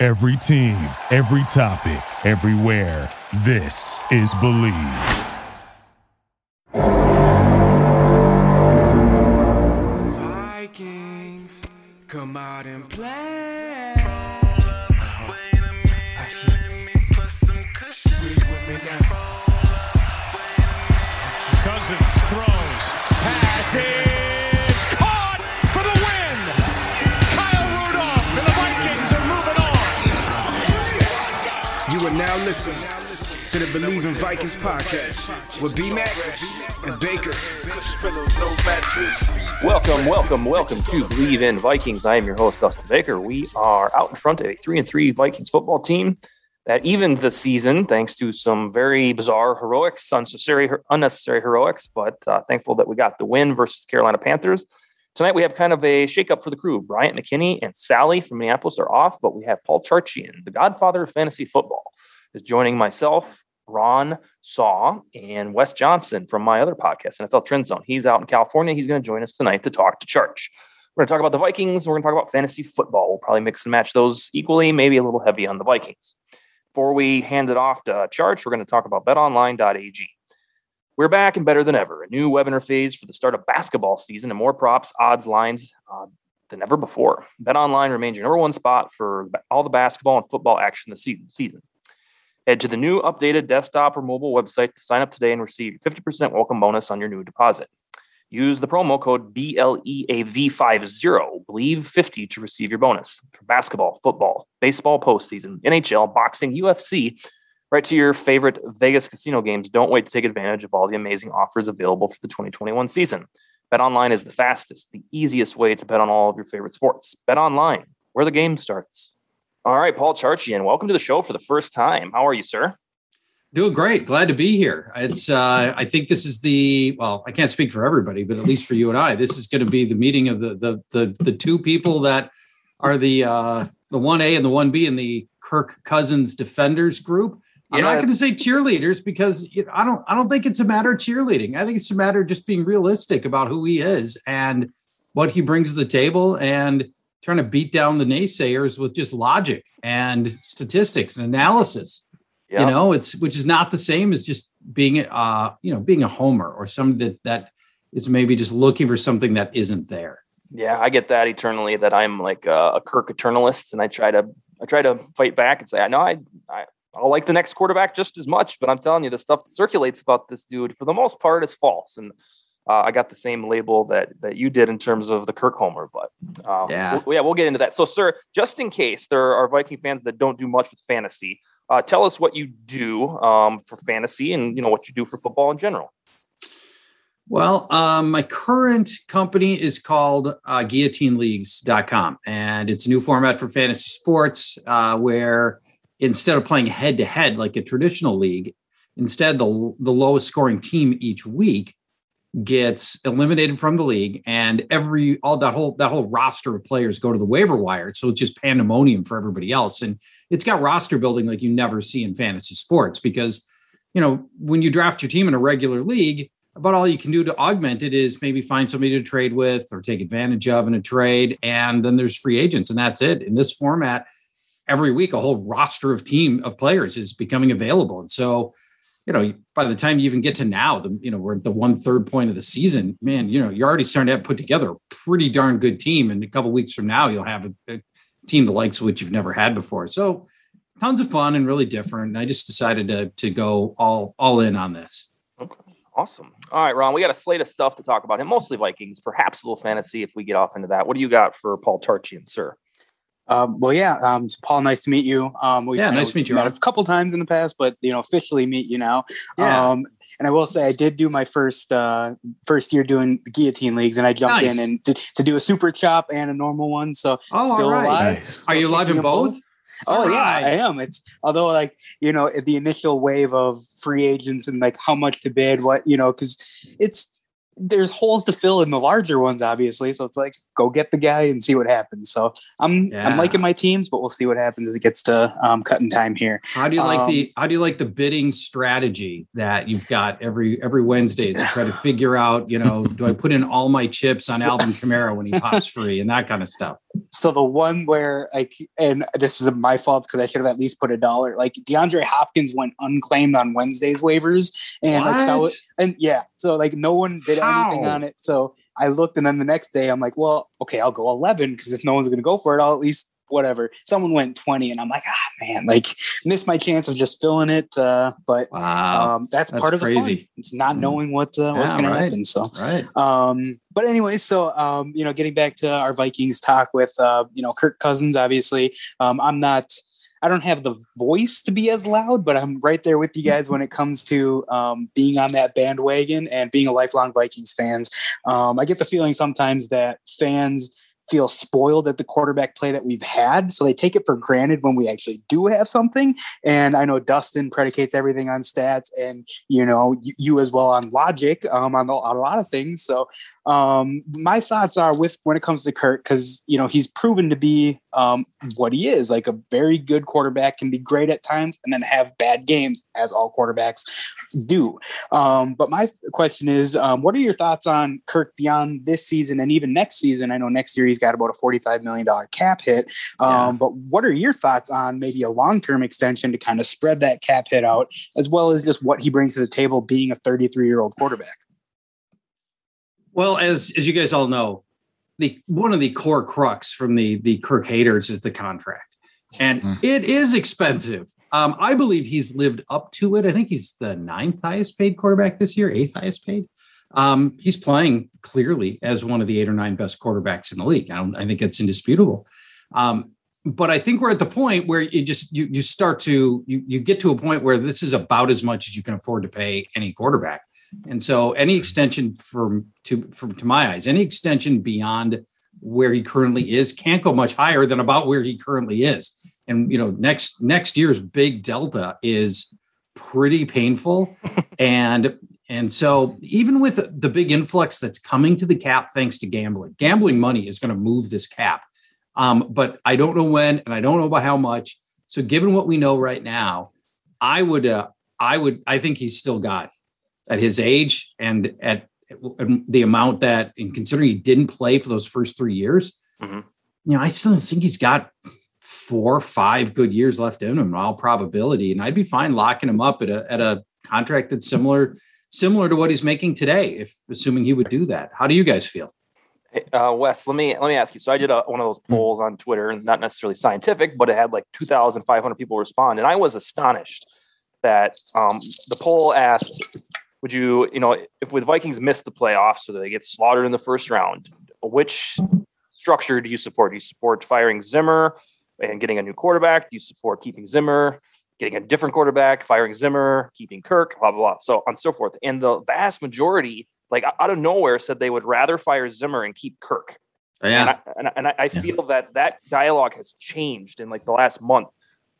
Every team, every topic, everywhere. This is Bleav. Vikings, come out and play. Cousins throws, passes, are now listening to the Bleav in Vikings podcast with B Mac and Baker. Welcome, welcome, welcome to Bleav in Vikings. I am your host, Dustin Baker. We are out in front of a three and three Vikings football team that evened the season thanks to some very bizarre heroics, unnecessary, unnecessary heroics, but uh, thankful that we got the win versus Carolina Panthers. Tonight we have kind of a shakeup for the crew. Bryant McKinney and Sally from Minneapolis are off, but we have Paul Charchian, the godfather of fantasy football, is joining myself, Ron Saw, and Wes Johnson from my other podcast, NFL Trend Zone. He's out in California. He's going to join us tonight to talk to Charch. We're going to talk about the Vikings. We're going to talk about fantasy football. We'll probably mix and match those equally, maybe a little heavy on the Vikings. Before we hand it off to Charch, we're going to talk about betonline.ag. We're back and better than ever. A new web interface for the start of basketball season and more props, odds, lines uh, than ever before. BetOnline remains your number one spot for all the basketball and football action this season. Head to the new updated desktop or mobile website to sign up today and receive 50% welcome bonus on your new deposit. Use the promo code BLEAV50, believe 50 to receive your bonus for basketball, football, baseball postseason, NHL, boxing, UFC, right to your favorite Vegas casino games. Don't wait to take advantage of all the amazing offers available for the 2021 season. Bet online is the fastest, the easiest way to bet on all of your favorite sports. Bet online, where the game starts. All right, Paul Charchian, welcome to the show for the first time. How are you, sir? Doing great. Glad to be here. It's uh, I think this is the well, I can't speak for everybody, but at least for you and I, this is going to be the meeting of the the the, the two people that are the uh, the one A and the one B in the Kirk Cousins defenders group. I'm not going to say cheerleaders because you know, I don't I don't think it's a matter of cheerleading. I think it's a matter of just being realistic about who he is and what he brings to the table and trying to beat down the naysayers with just logic and statistics and analysis. You know, it's which is not the same as just being uh, you know, being a homer or somebody that that is maybe just looking for something that isn't there. Yeah, I get that eternally. That I'm like a, a Kirk eternalist, and I try to I try to fight back and say, I know I, I I'll like the next quarterback just as much, but I'm telling you, the stuff that circulates about this dude, for the most part, is false. And uh, I got the same label that that you did in terms of the Kirk Homer, but um, Yeah. we'll, yeah, we'll get into that. So, sir, just in case there are Viking fans that don't do much with fantasy, uh, tell us what you do um, for fantasy and you know what you do for football in general. Well, um, my current company is called uh, guillotineleagues.com, and it's a new format for fantasy sports uh, where instead of playing head to head like a traditional league, instead the, the lowest scoring team each week gets eliminated from the league and every all that whole that whole roster of players go to the waiver wire. So it's just pandemonium for everybody else. And it's got roster building like you never see in fantasy sports because you know when you draft your team in a regular league about all you can do to augment it is maybe find somebody to trade with or take advantage of in a trade and then there's free agents and that's it. In this format every week a whole roster of team of players is becoming available. And so you know by the time you even get to now the you know we're at the one third point of the season man you know you're already starting to have put together a pretty darn good team and a couple weeks from now you'll have a, a team the likes of which you've never had before so tons of fun and really different and i just decided to to go all all in on this Okay. Awesome. All right, Ron, we got a slate of stuff to talk about him, mostly Vikings, perhaps a little fantasy if we get off into that. What do you got for Paul Charchian, sir? Um, well, yeah. Um, so Paul, nice to meet you. Um, we Yeah, nice to meet you, Met a couple times in the past, but you know, officially meet you now. Yeah. Um, and I will say, I did do my first uh, first year doing the guillotine leagues, and I jumped Nice. in and to, to do a super chop and a normal one. So Oh, still all right. alive. Nice. Still are you alive in kicking both Oh yeah, I am. It's although like you know the initial wave of free agents and like how much to bid, what you know, because it's there's holes to fill in the larger ones, obviously. So it's like go get the guy and see what happens. So I'm Yeah. I'm liking my teams, but we'll see what happens as it gets to um, cutting time here. How do you like Um, the how do you like the bidding strategy that you've got every every Wednesday to try to figure out, you know, do I put in all my chips on Alvin Kamara when he pops free and that kind of stuff? So the one where like, and this is my fault because I should have at least put a dollar. Like DeAndre Hopkins went unclaimed on Wednesday's waivers, and like so, What? And yeah, so like no one did anything on it. So I looked, and then the next day I'm like, well, okay, I'll go 11 because if no one's going to go for it, I'll at least whatever. Someone went 20, and I'm like, ah, man, like missed my chance of just filling it. Uh, but Wow. um, that's, That's part of the crazy. fun. It's not Mm. knowing what uh, what's Yeah, going to right. happen. So right. um, but anyway, so um, you know, getting back to our Vikings talk with uh, you know Kirk Cousins. Obviously, um, I'm not. I don't have the voice to be as loud, but I'm right there with you guys when it comes to um, being on that bandwagon and being a lifelong Vikings fans. Um, I get the feeling sometimes that fans feel spoiled at the quarterback play that we've had, so they take it for granted when we actually do have something. And I know Dustin predicates everything on stats, and you know you, you as well on logic um, on, on a lot of things. So um, my thoughts are with when it comes to Kirk, because you know he's proven to be um, what he is, like a very good quarterback, can be great at times, and then have bad games, as all quarterbacks do. Um, but my question is, um, what are your thoughts on Kirk beyond this season and even next season? I know next year he's got about a forty-five million dollar cap hit. Um, Yeah. But what are your thoughts on maybe a long-term extension to kind of spread that cap hit out, as well as just what he brings to the table, being a thirty-three-year-old quarterback? Well, as as you guys all know, the one of the core crux from the the Kirk haters is the contract, and Hmm. it is expensive. Um, I believe he's lived up to it. I think he's the ninth highest paid quarterback this year, eighth highest paid. Um, he's playing clearly as one of the eight or nine best quarterbacks in the league. I, don't, I think it's indisputable. Um, but I think we're at the point where you just you you start to you you get to a point where this is about as much as you can afford to pay any quarterback. And so any extension from to from to my eyes, any extension beyond where he currently is can't go much higher than about where he currently is. And you know, next next year's big delta is pretty painful. and and so even with the big influx that's coming to the cap thanks to gambling, gambling money is going to move this cap. Um, but I don't know when and I don't know by how much. So given what we know right now, I would uh, I would I think he's still got at his age and at the amount that, and considering he didn't play for those first three years, Mhm. you know, I still think he's got four, five good years left in him, in all probability, and I'd be fine locking him up at a at a contract that's similar similar to what he's making today, if assuming he would do that. How do you guys feel? Hey, Uh, Wes, let me let me ask you. So I did a, one of those polls on Twitter, and not necessarily scientific, but it had like two thousand five hundred people respond, and I was astonished that um, the poll asked, "Would you, you know, if with Vikings miss the playoffs, so they get slaughtered in the first round, which structure do you support? Do you support firing Zimmer and getting a new quarterback? Do you support keeping Zimmer, getting a different quarterback, firing Zimmer, keeping Kirk, blah blah blah, so on and so forth?" And the vast majority like out of nowhere said they would rather fire Zimmer and keep Kirk. And I, and I, and I I Yeah. feel that that dialogue has changed in like the last month.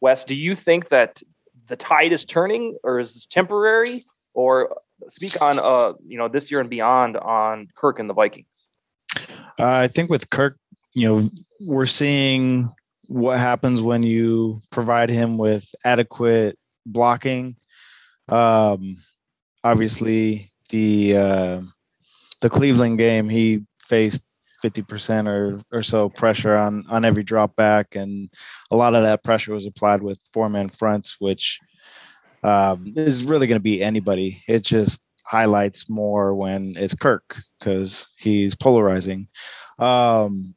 Wes, do you think that the tide is turning or is this temporary or speak on uh you know this year and beyond on Kirk and the Vikings? Uh, I think with Kirk, you know, we're seeing what happens when you provide him with adequate blocking. Um, obviously, the uh, the Cleveland game, he faced fifty percent or or so pressure on on every drop back, and a lot of that pressure was applied with four man fronts, which um, is really going to be anybody. It just highlights more when it's Kirk because he's polarizing. Um,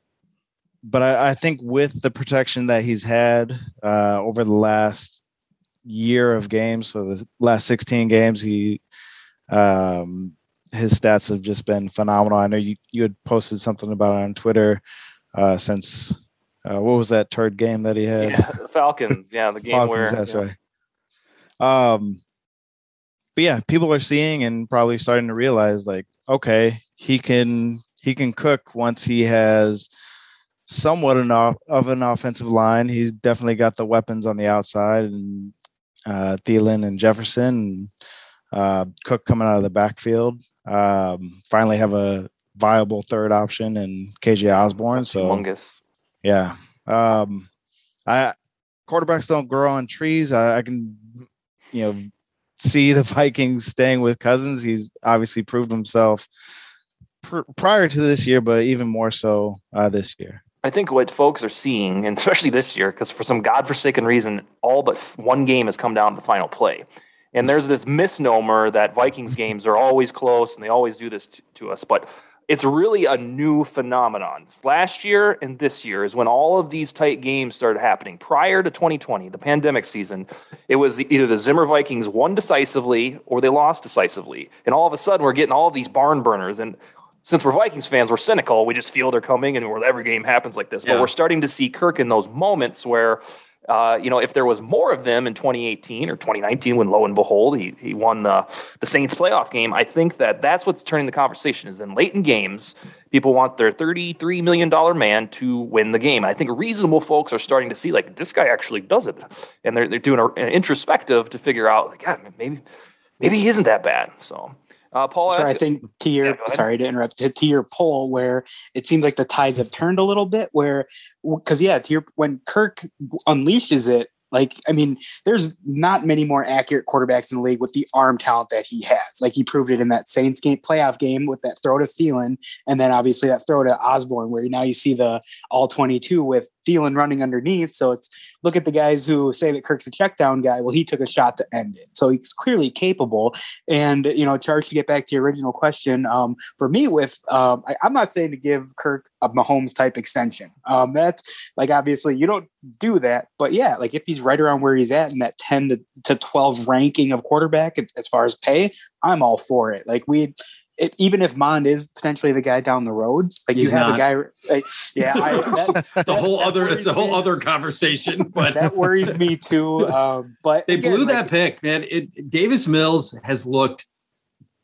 but I, I think with the protection that he's had uh, over the last year of games, so the last 16 games, he um, his stats have just been phenomenal. I know you you had posted something about it on Twitter uh, since uh, what was that third game that he had? Yeah, the Falcons. Yeah, the game Falcons, where that's yeah. right. Um, but yeah, people are seeing and probably starting to realize like, okay, he can he can cook once he has somewhat enough of an offensive line. He's definitely got the weapons on the outside, and uh, Thielen and Jefferson, and, uh, Cook coming out of the backfield. Um, finally, have a viable third option in KJ Osborn. So, Humongous. yeah, um, I quarterbacks don't grow on trees. I, I can, you know, see the Vikings staying with Cousins. He's obviously proved himself pr- prior to this year, but even more so uh, this year. I think what folks are seeing, and especially this year, because for some godforsaken reason, all but one game has come down to the final play. And there's this misnomer that Vikings games are always close and they always do this to, to us. But it's really a new phenomenon. Last year and this year is when all of these tight games started happening. Prior to 2020, the pandemic season, it was either the Zimmer Vikings won decisively or they lost decisively. And all of a sudden, we're getting all of these barn burners. And since we're Vikings fans, we're cynical. We just feel they're coming and every game happens like this. Yeah. But we're starting to see Kirk in those moments where uh, you know, if there was more of them in 2018 or 2019, when lo and behold he he won the the Saints playoff game, I think that that's what's turning the conversation. Is in late in games, people want their 33 million dollar man to win the game. I think reasonable folks are starting to see like this guy actually does it, and they're they're doing a, an introspective to figure out like, God, maybe maybe he isn't that bad. So. Uh, Paul, Sorry, I think to your Yeah, sorry to interrupt to, to your poll where it seems like the tides have turned a little bit where because yeah to your when Kirk unleashes it like I mean there's not many more accurate quarterbacks in the league with the arm talent that he has. Like he proved it in that Saints game playoff game with that throw to Thielen and then obviously that throw to Osborn where now you see the all 22 with Thielen running underneath. So it's look at the guys who say that Kirk's a check down guy well he took a shot to end it so he's clearly capable and you know, Charch to get back to your original question, um, for me, with um, I, I'm not saying to give Kirk a Mahomes type extension. Um, that's like obviously you don't do that, but yeah, like if he's right around where he's at in that 10 to, to 12 ranking of quarterback as far as pay, I'm all for it. Like we. It, even if Mond is potentially the guy down the road, like He's you have not. a guy, like, yeah, I, that, The whole that other it's a whole me. other conversation, but that worries me too. Um, but they again, blew like, that pick, man. It Davis Mills has looked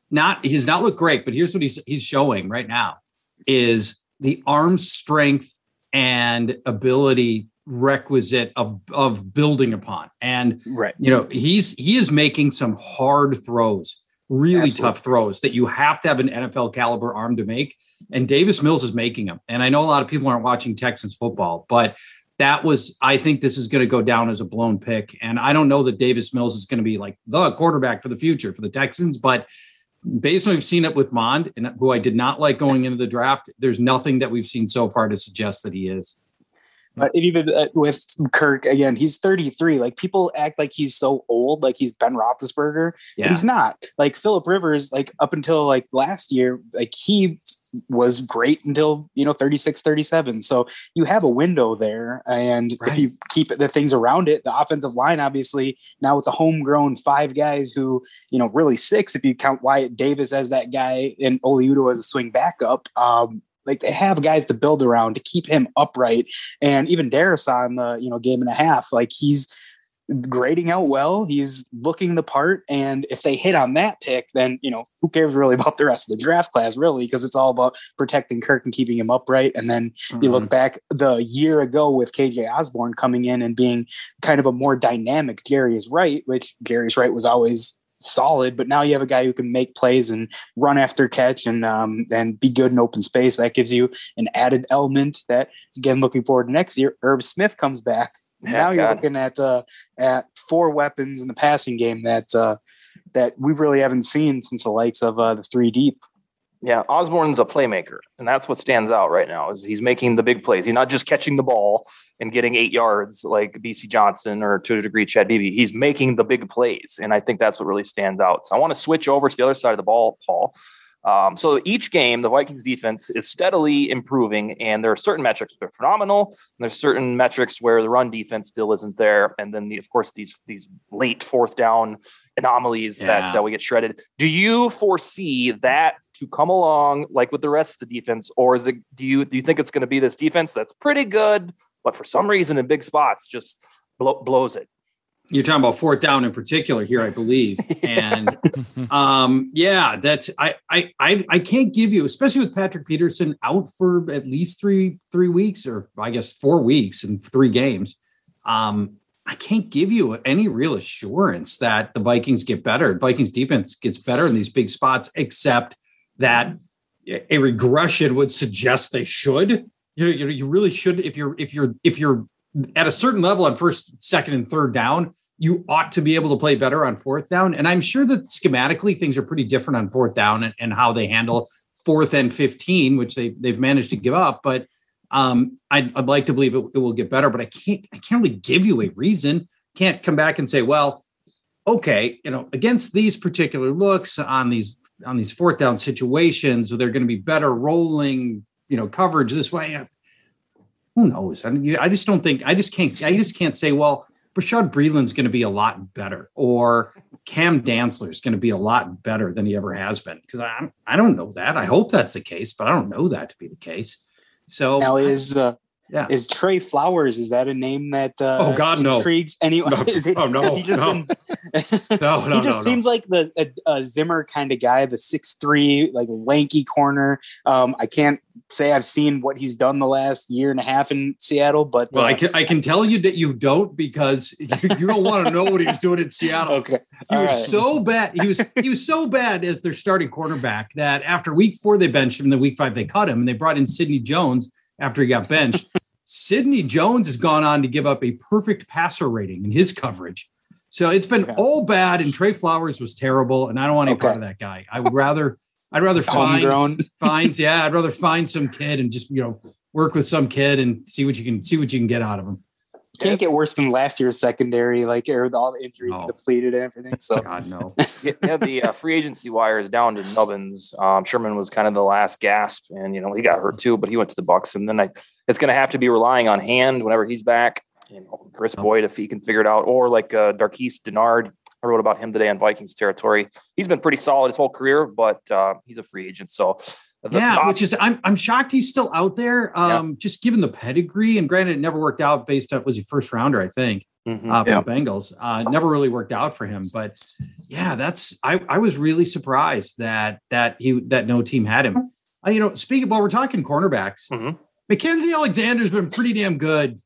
not he's not looked great, but here's what he's he's showing right now is the arm strength and ability requisite of of building upon. And right. you know, he's he is making some hard throws, really Absolutely. tough throws that you have to have an NFL caliber arm to make. And Davis Mills is making them. And I know a lot of people aren't watching Texans football, but that was I think this is going to go down as a blown pick. And I don't know that Davis Mills is going to be like the quarterback for the future for the Texans, but based on we've seen it with Mond, and who I did not like going into the draft, there's nothing that we've seen so far to suggest that he is. But even uh, with Kirk again, he's 33. Like people act like he's so old, like he's Ben Roethlisberger. Yeah. He's not. Like Philip Rivers, like up until like last year, like he was great until you know 36 37 so you have a window there and if you keep the things around it the offensive line obviously now with a homegrown five guys who you know really six if you count Wyatt Davis as that guy and Oli Udoh as a swing backup um like they have guys to build around to keep him upright and even Darius on the you know game and a half, like he's grading out well. He's looking the part, and if they hit on that pick, then you know who cares really about the rest of the draft class, really, because it's all about protecting Kirk and keeping him upright. And then you look mm-hmm. back the year ago with KJ Osborn coming in and being kind of a more dynamic Jarius Wright, which Jarius Wright was always solid, but now you have a guy who can make plays and run after catch and um, and be good in open space. That gives you an added element. That again, looking forward to next year, Irv Smith comes back. Now you're looking at uh, at four weapons in the passing game that uh, that we really haven't seen since the likes of uh, the three deep. Yeah, Osborn's a playmaker, and that's what stands out right now. Is he's making the big plays. He's not just catching the ball and getting eight yards like Bisi Johnson or to a degree Chad Beebe. He's making the big plays, and I think that's what really stands out. So I want to switch over to the other side of the ball, Paul. Um, so each game, the Vikings defense is steadily improving, and there are certain metrics that are phenomenal, and there's certain metrics where the run defense still isn't there, and then the, of course these these late fourth down anomalies that uh, we get shredded. Do you foresee that to come along like with the rest of the defense, or is it? Do you do you think it's going to be this defense that's pretty good, but for some reason in big spots just blow, blows it? You're talking about fourth down in particular here, I believe. And um, yeah, that's I, I I I can't give you, especially with Patrick Peterson out for at least three three weeks, or I guess four weeks and three games. Um, I can't give you any real assurance that the Vikings get better. Vikings defense gets better in these big spots, except that a regression would suggest they should. You, you, you really should if you're if you're if you're at a certain level on first, second, and third down, you ought to be able to play better on fourth down. And I'm sure that schematically things are pretty different on fourth down and, and how they handle fourth and 15, which they, they've managed to give up. But um, I'd, I'd, like to believe it, it will get better, but I can't, I can't really give you a reason. Can't come back and say, well, okay, you know, against these particular looks on these on these fourth down situations, they're going to be better rolling, you know, coverage this way who knows? I, mean, I just don't think I just can't I just can't say well Bashaud Breeland's going to be a lot better or Cam Dantzler is going to be a lot better than he ever has been because I I don't know that I hope that's the case but I don't know that to be the case. So now is uh, yeah. Is Tre Flowers? Is that a name that uh, oh God no intrigues anyone? No. Is it, oh no, he just no. Been, no, no, he just no, seems no. like the a, a Zimmer kind of guy, the six three like lanky corner. Um, I can't say I've seen what he's done the last year and a half in Seattle, but well, uh, I can I can tell you that you don't because you, you don't want to know what he was doing in Seattle. Okay, he All was right. so bad. He was he was so bad as their starting quarterback that after week four they benched him, and then week five they cut him, and they brought in Sidney Jones after he got benched. Sidney Jones has gone on to give up a perfect passer rating in his coverage. So it's been Okay. all bad, and Tre Flowers was terrible, and I don't want any part of that guy. I would rather, I'd rather find finds, yeah, I'd rather find some kid and just you know work with some kid and see what you can see what you can get out of him. Can't get worse than last year's secondary, like or all the injuries No. depleted and everything. So God no, yeah, the uh, free agency wire is down to Nubbins. Um, Sherman was kind of the last gasp, and you know he got hurt too, but he went to the Bucs, and then I, it's going to have to be relying on Hand whenever he's back. You know, Kris Boyd if he can figure it out, or like uh, Darqueze Dennard. I wrote about him today on Vikings territory. He's been pretty solid his whole career, but uh, he's a free agent, so the yeah, op- which is I'm I'm shocked he's still out there. Um, just given the pedigree, and granted, it never worked out based on was he first rounder, I think. Mhm. uh, for Yeah. the Bengals. Uh, never really worked out for him, but yeah, that's I, I was really surprised that that he that no team had him. Uh, you know, speaking while we're talking cornerbacks, Mhm. Mackensie Alexander's been pretty damn good.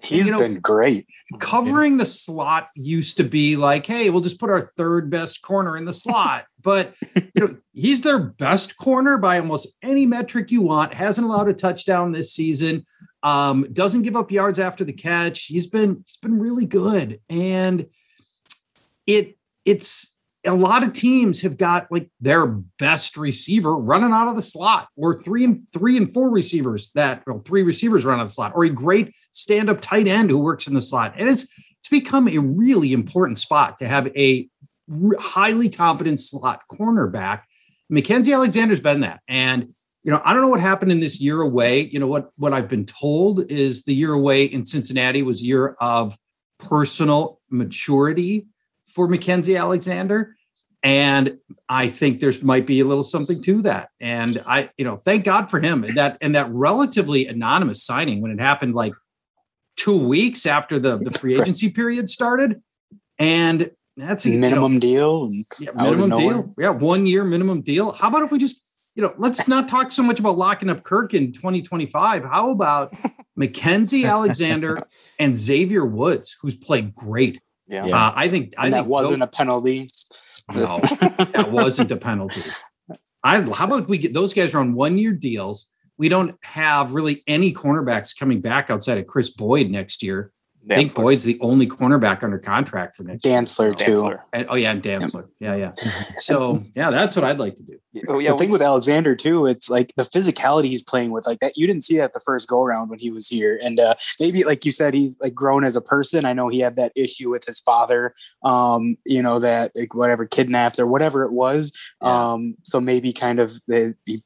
He's You know- been great. Covering the slot used to be like, hey, we'll just put our third best corner in the slot. But you know, he's their best corner by almost any metric you want. Hasn't allowed a touchdown this season. Um, doesn't give up yards after the catch. He's been he's been really good. And it it's a lot of teams have got like their best receiver running out of the slot, or three and three and four receivers that well, three receivers run out of the slot, or a great stand-up tight end who works in the slot. And it's it's become a really important spot to have a highly competent slot cornerback. Mackensie Alexander's been that. And you know, I don't know what happened in this year away. You know, what what I've been told is the year away in Cincinnati was year of personal maturity for Mackensie Alexander. And I think there's might be a little something to that. And I, you know, thank God for him. And that and that relatively anonymous signing when it happened like two weeks after the, the free agency period started. And that's you know, Minimum deal. Yeah, minimum deal. Yeah, one year minimum deal. How about if we just, you know, let's not talk so much about locking up Kirk in 2025. How about Mackensie Alexander and Xavier Woods, who's played great? Yeah. Yeah. Uh, I think I and that think wasn't tho- a penalty. no, that wasn't a penalty. I how about we get those guys are on one year deals. We don't have really any cornerbacks coming back outside of Kris Boyd next year. I think Boyd's the only cornerback under contract for next year. Dantzler too. Dantzler. And, oh yeah, and Dantzler. Yeah, yeah. So yeah, that's what I'd like to do. Oh, yeah, the thing with Alexander too, it's like the physicality he's playing with, like that. You didn't see that the first go around when he was here, and uh, maybe like you said, he's like grown as a person. I know he had that issue with his father, um, you know that like whatever kidnapped or whatever it was. Yeah. Um, so maybe kind of they, he,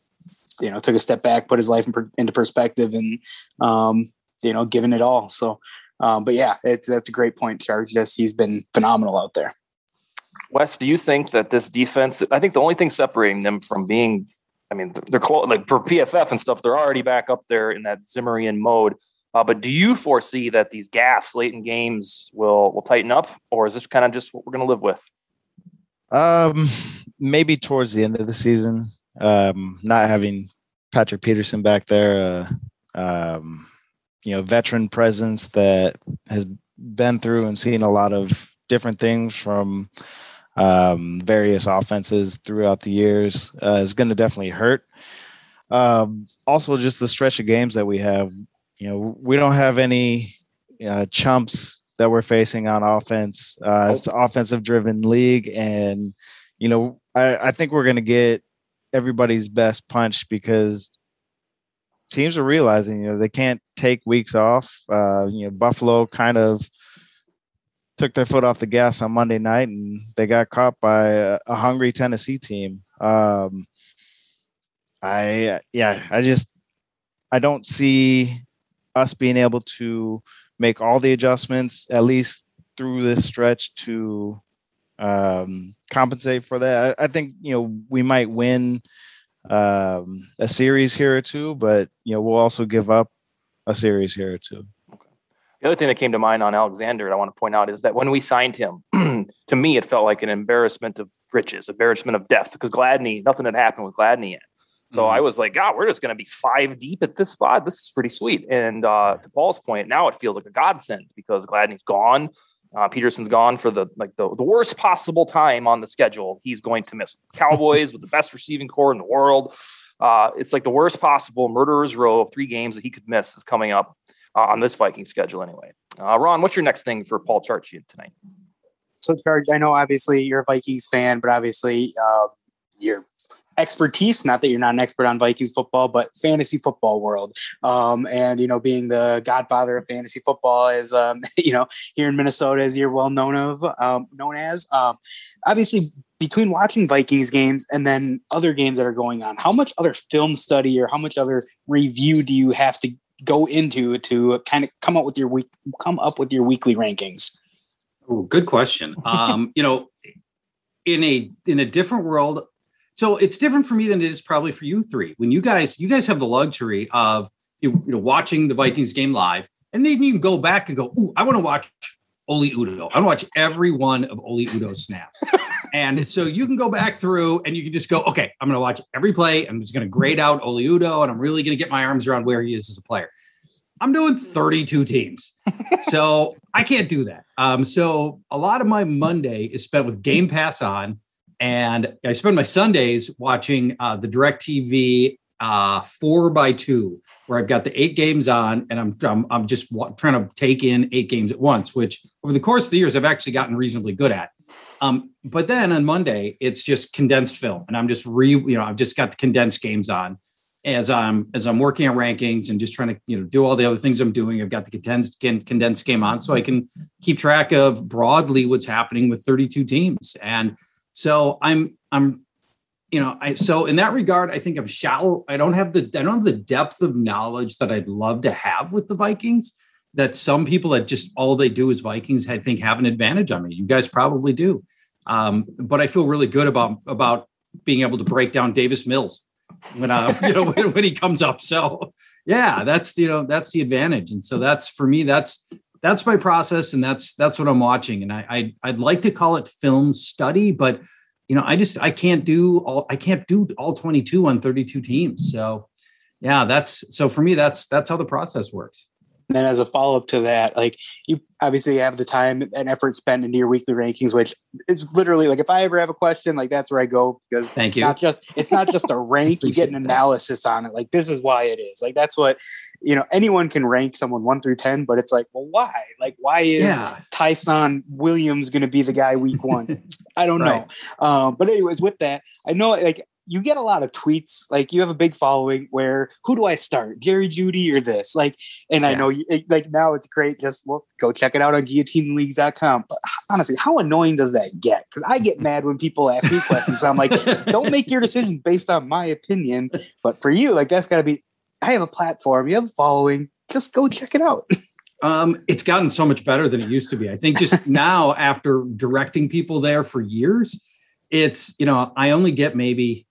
you know, took a step back, put his life in per, into perspective, and um, you know, given it all. So. Um, but yeah, it's that's a great point, Charch. Just he's been phenomenal out there. Wes, do you think that this defense? I think the only thing separating them from being, I mean, they're close, like for PFF and stuff, they're already back up there in that Zimmerian mode. Uh, but do you foresee that these gaps late in games will will tighten up, or is this kind of just what we're going to live with? Um, maybe towards the end of the season, um, not having Patrick Peterson back there, uh, um, you know, veteran presence that has been through and seen a lot of different things from um, various offenses throughout the years uh, is going to definitely hurt. Um, also, just the stretch of games that we have, you know, we don't have any uh, chumps that we're facing on offense. Uh, it's an offensive driven league. And, you know, I, I think we're going to get everybody's best punch because teams are realizing, you know, they can't take weeks off. Uh, you know, Buffalo kind of took their foot off the gas on Monday night and they got caught by a, a hungry Tennessee team. Um, I, yeah, I just, I don't see us being able to make all the adjustments at least through this stretch to um, compensate for that. I, I, think you know we might win um, a series here or two, but you know we'll also give up a series here or two. The other thing that came to mind on Alexander, I want to point out, is that when we signed him, to me, it felt like an embarrassment of riches, embarrassment of death, because Gladney, nothing had happened with Gladney yet. So mm-hmm. I was like, God, we're just going to be five deep at this spot. This is pretty sweet. And uh, to Paul's point, now it feels like a godsend because Gladney's gone. Uh, Peterson's gone for the like the, the worst possible time on the schedule. He's going to miss Cowboys with the best receiving corps in the world. Uh, it's like the worst possible murderer's row of three games that he could miss is coming up uh, on this Viking schedule anyway. Uh, Ron, what's your next thing for Paul Charchian tonight? So, Charch, I know obviously you're a Vikings fan, but obviously uh, you're expertise not that you're not an expert on vikings football but fantasy football world um, and you know being the godfather of fantasy football is um, you know here in minnesota as you're well known of um, known as um, obviously between watching vikings games and then other games that are going on how much other film study or how much other review do you have to go into to kind of come up with your week come up with your weekly rankings Ooh, good question um, you know in a in a different world so it's different for me than it is probably for you three. When you guys, you guys have the luxury of you know watching the Vikings game live, and then you can go back and go, "Ooh, I want to watch Oli Udoh. I watch every one of Oli Udoh's snaps." and so you can go back through and you can just go, "Okay, I'm going to watch every play. I'm just going to grade out Oli Udoh and I'm really going to get my arms around where he is as a player." I'm doing 32 teams. so I can't do that. Um, so a lot of my Monday is spent with Game Pass on and I spend my Sundays watching uh, the DirecTV uh, four by two, where I've got the eight games on, and I'm I'm, I'm just w- trying to take in eight games at once, which over the course of the years I've actually gotten reasonably good at. Um, but then on Monday it's just condensed film, and I'm just re you know I've just got the condensed games on as I'm as I'm working on rankings and just trying to you know do all the other things I'm doing. I've got the condensed condensed game on, so I can keep track of broadly what's happening with 32 teams and so I'm I'm you know I so in that regard I think I'm shallow. I don't have the I don't have the depth of knowledge that I'd love to have with the Vikings. That some people that just all they do is Vikings I think have an advantage on me. You guys probably do. Um, but I feel really good about about being able to break down Davis Mills when uh, you know when, when he comes up. So yeah, that's you know that's the advantage. And so that's for me that's that's my process and that's that's what i'm watching and i, I i'd like to call it film study but you know i just i can't do all i can't do all 22 on 32 teams. So yeah that's so for me that's that's how the process works then as a follow up to that, like you obviously have the time and effort spent into your weekly rankings, which is literally like if I ever have a question, like that's where I go because thank you. Not just it's not just a rank, you get an analysis on it. Like this is why it is. Like that's what you know, anyone can rank someone one through ten, but it's like, well, why? Like, why is yeah. Ty'Son Williams gonna be the guy week one? I don't right. know. Um, but anyways, with that, I know like you get a lot of tweets like you have a big following where who do i start Jerry Jeudy or this? Like and yeah. i know you, like now it's great just well go check it out on guillotineleagues.com but honestly how annoying does that get? Because i get mad when people ask me questions. I'm like don't make your decision based on my opinion but for you like that's got to be i have a platform you have a following just go check it out. Um, it's gotten so much better than it used to be. I think just now, after directing people there for years, it's you know I only get maybe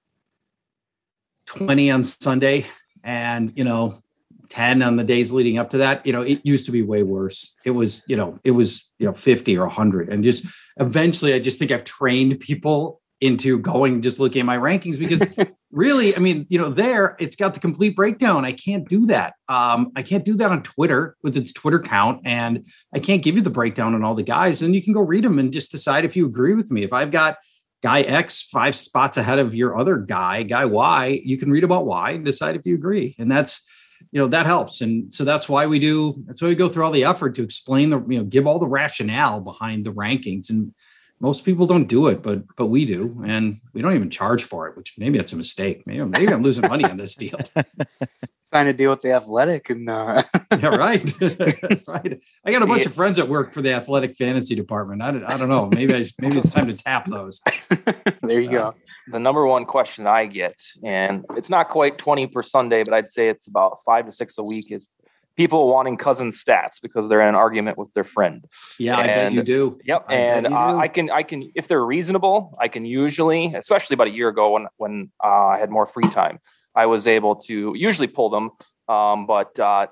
20 on Sunday and, you know, 10 on the days leading up to that. You know, it used to be way worse. It was, you know, it was, you know, 50 or 100. And just eventually, I just think I've trained people into going just looking at my rankings because really, I mean, you know, there it's got the complete breakdown. I can't do that. Um, I can't do that on Twitter with its Twitter count, and I can't give you the breakdown on all the guys. And you can go read them and just decide if you agree with me. If I've got guy X five spots ahead of your other guy, guy Y, you can read about Y and decide if you agree. And that's you know that helps and so that's why we do that's why we go through all the effort to explain the you know give all the rationale behind the rankings and most people don't do it, but but we do, and we don't even charge for it, which maybe that's a mistake. Maybe, maybe I'm losing money on this deal. Trying to deal with the athletic and uh... yeah, right, right. I got a bunch yeah. of friends that work for the athletic fantasy department. I don't, I don't know. Maybe I, maybe it's time to tap those. there you go. The number one question I get, and it's not quite twenty per Sunday, but I'd say it's about five to six a week, is people wanting cousin stats because they're in an argument with their friend. Yeah, and, I bet you do. Yep, I and uh, I can, I can, if they're reasonable, I can usually, especially about a year ago when when uh, I had more free time, I was able to usually pull them. Um, but uh,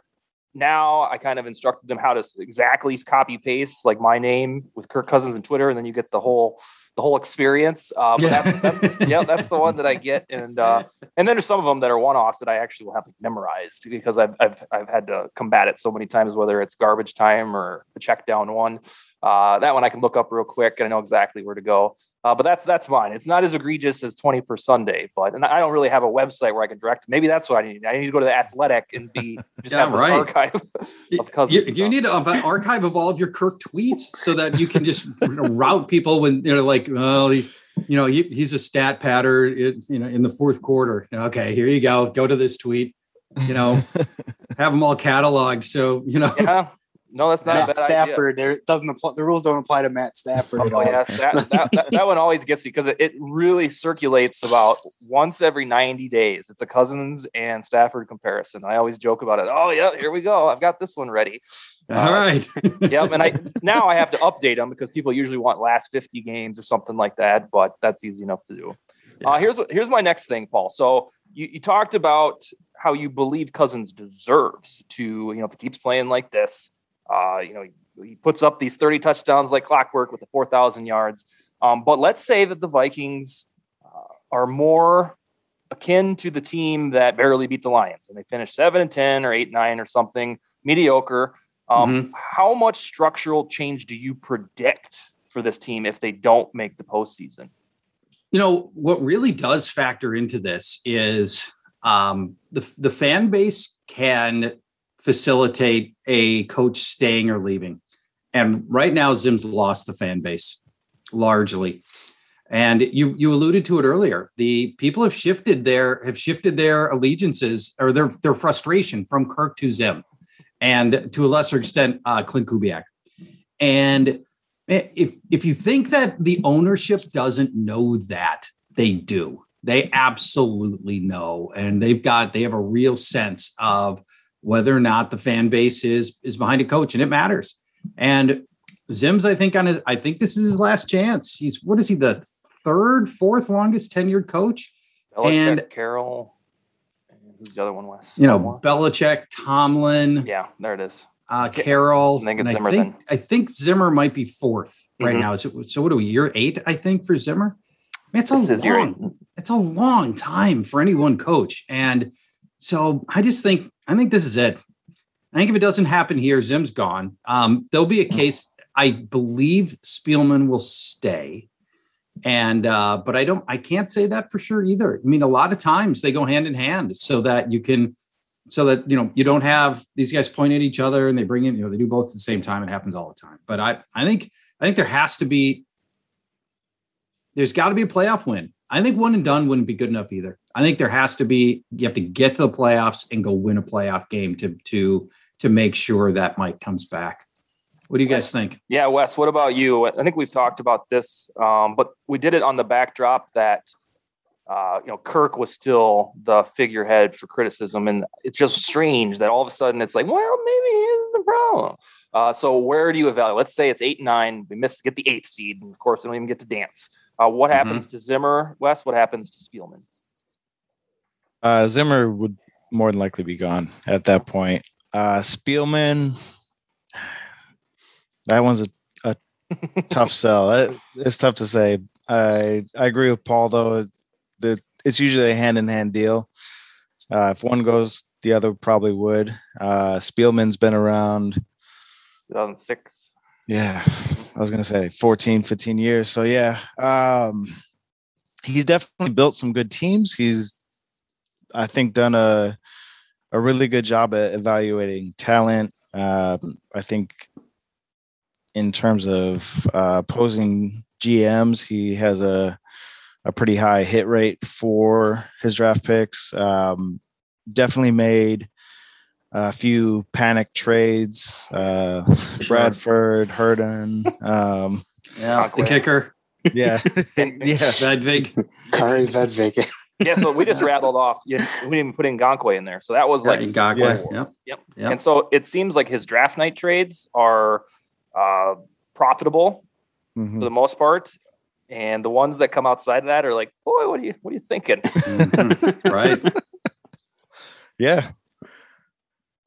now I kind of instructed them how to exactly copy paste like my name with Kirk Cousins and Twitter, and then you get the whole the whole experience. Uh, yeah. That's, that's, yeah, that's the one that I get, and uh, and then there's some of them that are one offs that I actually will have memorized because I've, I've I've had to combat it so many times, whether it's garbage time or the check down one. Uh, that one I can look up real quick and I know exactly where to go. Uh, but that's that's fine. It's not as egregious as 20 per Sunday, but and I don't really have a website where I can direct. Maybe that's what I need. I need to go to the Athletic and be just yeah, have right. archive of cousins. You, you need an archive of all of your Kirk tweets so that you can just you know, route people when they're like, oh, he's you know he, he's a stat patter, you know, in the fourth quarter. Okay, here you go. Go to this tweet. You know, have them all cataloged. So you know, yeah. No, that's not Matt Stafford. Idea. There doesn't apply, the rules don't apply to Matt Stafford. Oh yes, that, that, that, that, one always gets me because it, it really circulates about once every ninety days. It's a Cousins and Stafford comparison. I always joke about it. Oh yeah, here we go. I've got this one ready. All uh, right. yep, and I now I have to update them because people usually want last fifty games or something like that. But that's easy enough to do. Yeah. Uh, here's here's my next thing, Paul. So you, you talked about how you believe Cousins deserves to, you know, if he keeps playing like this, uh, you know, he, he, puts up these 30 touchdowns like clockwork with the 4,000 yards. Um, but let's say that the Vikings uh, are more akin to the team that barely beat the Lions and they finished seven and 10 or eight, nine or something mediocre. Um, mm-hmm. How much structural change do you predict for this team if they don't make the postseason? You know, what really does factor into this is um, the, the fan base can facilitate a coach staying or leaving. And right now, Zim's lost the fan base largely. And you you alluded to it earlier. The people have shifted their have shifted their allegiances or their their frustration from Kirk to Zim, and to a lesser extent, uh, Klint Kubiak. And if if you think that the ownership doesn't know that, they do. They absolutely know, and they've got they have a real sense of whether or not the fan base is is behind a coach, and it matters. And Zim's, I think, on his, I think this is his last chance. He's what is he the third, fourth longest tenured coach? Belichick, and Carroll. Who's the other one? Wes. You know, Belichick, Tomlin. Yeah, there it is. Uh, Carroll. I think Zimmer. I think, I think Zimmer might be 4th right mm-hmm. now. So, so what are we? Year eight, I think, for Zimmer. I mean, it's this a long. It's a long time for any one coach, and so I just think I think this is it. I think if it doesn't happen here, Zim's gone. Um, there'll be a case. I believe Spielman will stay, and uh, but I don't. I can't say that for sure either. I mean, a lot of times they go hand in hand, so that you can, so that you know you don't have these guys point at each other and they bring in. You know, they do both at the same time. It happens all the time. But I, I think, I think there has to be. There's got to be a playoff win. I think one and done wouldn't be good enough either. I think there has to be you have to get to the playoffs and go win a playoff game to to to make sure that Mike comes back. What do you guys think? Yeah, Wes. What about you? I think we've talked about this, um, but we did it on the backdrop that uh, you know Kirk was still the figurehead for criticism, and it's just strange that all of a sudden it's like, well, maybe he's the problem. Uh, so where do you evaluate? Let's say it's eight and nine. We miss get the eighth seed, and of course, we don't even get to dance. Uh, what mm-hmm. happens to Zimmer, Wes? What happens to Spielman? Uh, Zimmer would more than likely be gone at that point. Uh, Spielman, that one's a, a tough sell. It, it's tough to say. I I agree with Paul though. The it's usually a hand in hand deal. Uh, if one goes, the other probably would. Uh, Spielman's been around. 2006. Yeah, I was gonna say 14, 15 years. So yeah, um, he's definitely built some good teams. He's, I think, done a a really good job at evaluating talent. Um, I think, in terms of uh, opposing GMs, he has a a pretty high hit rate for his draft picks. Um, definitely made a few panic trades. Uh, Bradford, Herden. Um, Yeah, the kicker, yeah, yeah. Vedvik. Kaare Vedvik. Yeah, so we just rattled off. You, we didn't even put in Ngakoue in there, so that was Yeah, like Ngakoue. Yeah. Yep. Yep. Yep. And so it seems like his draft night trades are uh, profitable Mhm. for the most part, and the ones that come outside of that are like, boy, what are you what are you thinking? Mhm. right. Yeah.